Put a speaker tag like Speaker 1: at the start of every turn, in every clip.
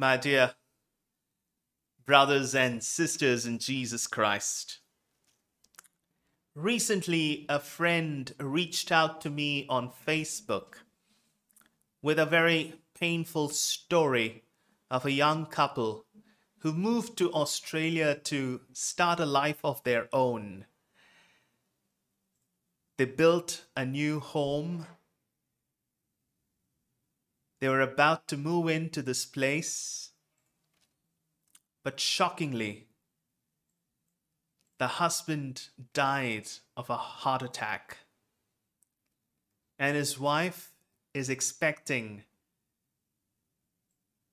Speaker 1: my dear brothers and sisters in Jesus Christ. Recently, a friend reached out to me on Facebook with a very painful story of a young couple who moved to Australia to start a life of their own. They built a new home they were about to move into this place, but shockingly, the husband died of a heart attack, and his wife is expecting.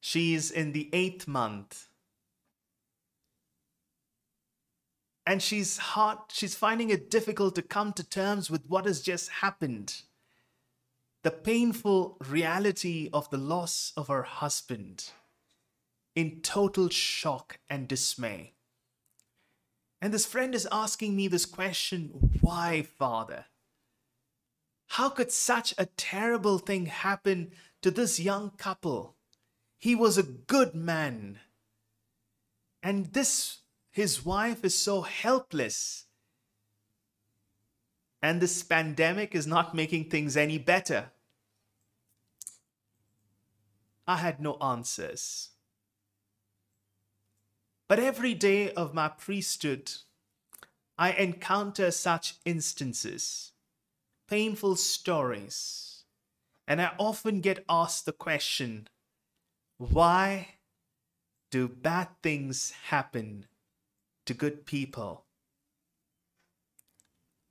Speaker 1: She's in the eighth month. And she's hard, she's finding it difficult to come to terms with what has just happened the painful reality of the loss of her husband in total shock and dismay. And this friend is asking me this question why, Father? How could such a terrible thing happen to this young couple? He was a good man. And this, his wife, is so helpless. And this pandemic is not making things any better. I had no answers. But every day of my priesthood, I encounter such instances, painful stories, and I often get asked the question why do bad things happen to good people?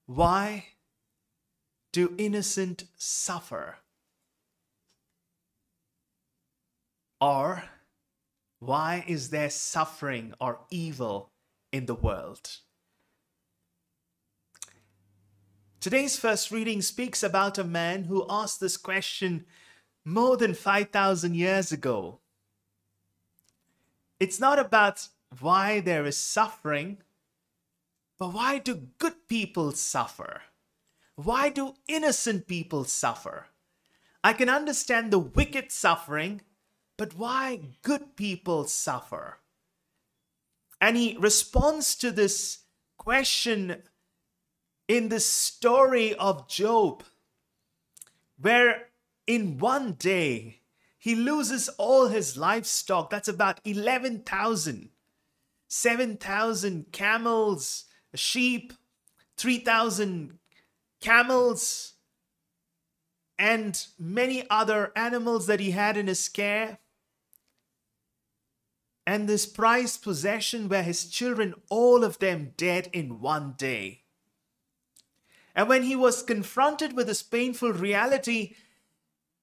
Speaker 1: Why do innocent suffer? Or why is there suffering or evil in the world? Today's first reading speaks about a man who asked this question more than 5,000 years ago. It's not about why there is suffering, but why do good people suffer? Why do innocent people suffer? I can understand the wicked suffering but why good people suffer? And he responds to this question in the story of Job, where in one day he loses all his livestock. That's about 11,000. 7,000 camels, sheep, 3,000 camels, and many other animals that he had in his care and this prized possession were his children, all of them dead in one day. And when he was confronted with this painful reality,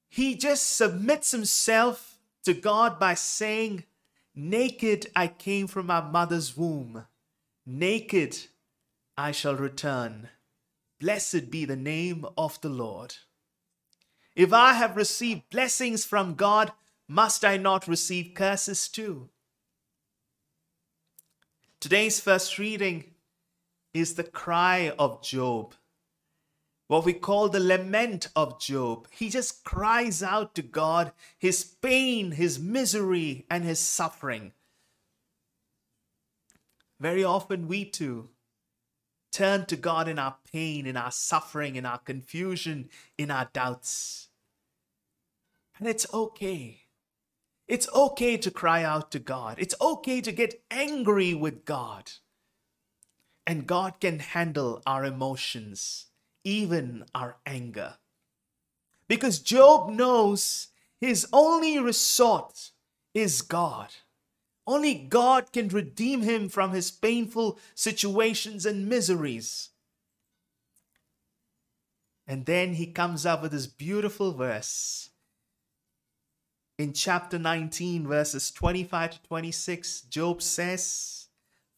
Speaker 1: he just submits himself to God by saying, Naked I came from my mother's womb, naked I shall return. Blessed be the name of the Lord. If I have received blessings from God, must I not receive curses too? Today's first reading is the cry of Job, what we call the lament of Job. He just cries out to God his pain, his misery, and his suffering. Very often, we too turn to God in our pain, in our suffering, in our confusion, in our doubts. And it's okay. It's okay to cry out to God. It's okay to get angry with God. And God can handle our emotions, even our anger. Because Job knows his only resort is God. Only God can redeem him from his painful situations and miseries. And then he comes up with this beautiful verse in chapter 19, verses 25 to 26, Job says,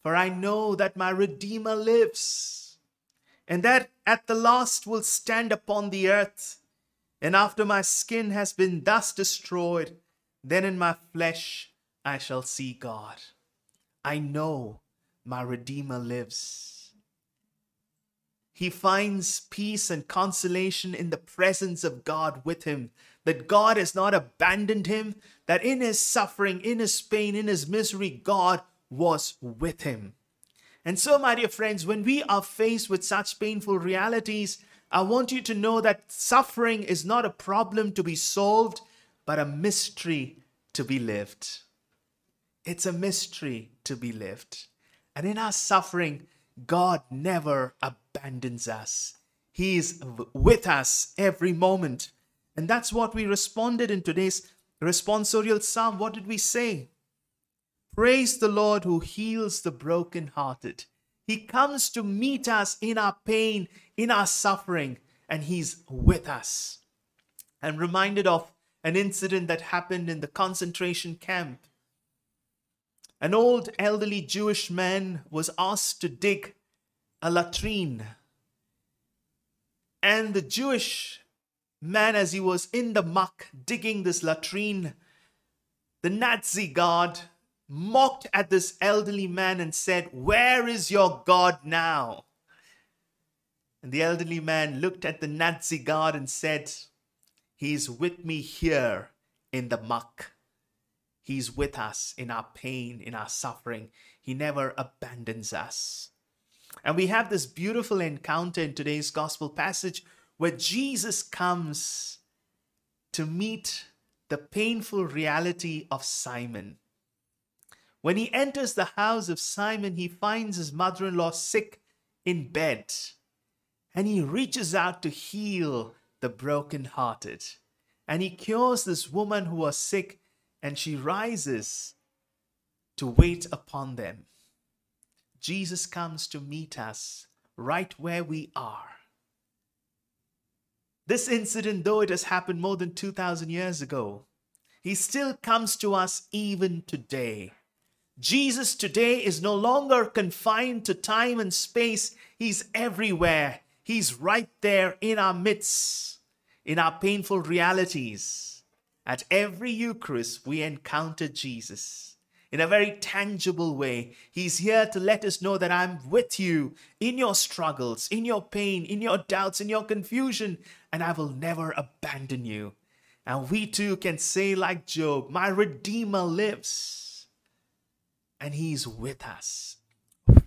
Speaker 1: For I know that my Redeemer lives, and that at the last will stand upon the earth. And after my skin has been thus destroyed, then in my flesh I shall see God. I know my Redeemer lives. He finds peace and consolation in the presence of God with him. That God has not abandoned him, that in his suffering, in his pain, in his misery, God was with him. And so, my dear friends, when we are faced with such painful realities, I want you to know that suffering is not a problem to be solved, but a mystery to be lived. It's a mystery to be lived. And in our suffering, God never abandons us. He is with us every moment. And that's what we responded in today's responsorial psalm. What did we say? Praise the Lord who heals the brokenhearted. He comes to meet us in our pain, in our suffering, and He's with us. I'm reminded of an incident that happened in the concentration camp. An old elderly Jewish man was asked to dig a latrine. And the Jewish man, as he was in the muck digging this latrine, the Nazi guard mocked at this elderly man and said, Where is your God now? And the elderly man looked at the Nazi guard and said, He's with me here in the muck. He's with us in our pain, in our suffering. He never abandons us. And we have this beautiful encounter in today's gospel passage where Jesus comes to meet the painful reality of Simon. When he enters the house of Simon, he finds his mother in law sick in bed, and he reaches out to heal the broken-hearted. And he cures this woman who was sick, and she rises to wait upon them. Jesus comes to meet us right where we are. This incident, though it has happened more than 2,000 years ago, he still comes to us even today. Jesus today is no longer confined to time and space. He's everywhere. He's right there in our midst, in our painful realities. At every Eucharist, we encounter Jesus in a very tangible way. He's here to let us know that I'm with you in your struggles, in your pain, in your doubts, in your confusion, and I will never abandon you. And we too can say, like Job, My Redeemer lives and He's with us,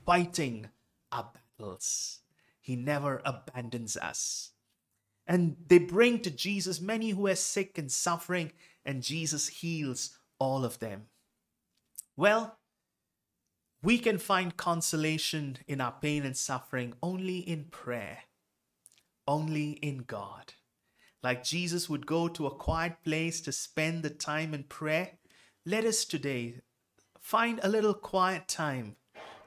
Speaker 1: fighting our battles. He never abandons us. And they bring to Jesus many who are sick and suffering, and Jesus heals all of them. Well, we can find consolation in our pain and suffering only in prayer, only in God. Like Jesus would go to a quiet place to spend the time in prayer, let us today find a little quiet time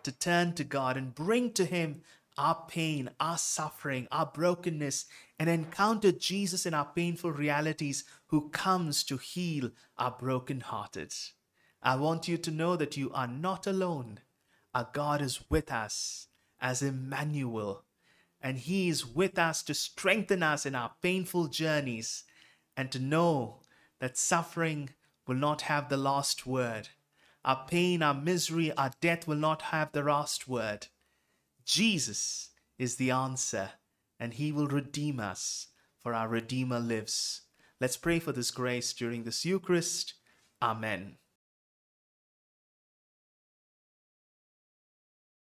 Speaker 1: to turn to God and bring to Him our pain, our suffering, our brokenness, and encounter Jesus in our painful realities who comes to heal our brokenhearted. I want you to know that you are not alone. Our God is with us as Emmanuel, and He is with us to strengthen us in our painful journeys and to know that suffering will not have the last word our pain, our misery, our death will not have the last word. Jesus is the answer, and He will redeem us, for our Redeemer lives. Let's pray for this grace during this Eucharist. Amen.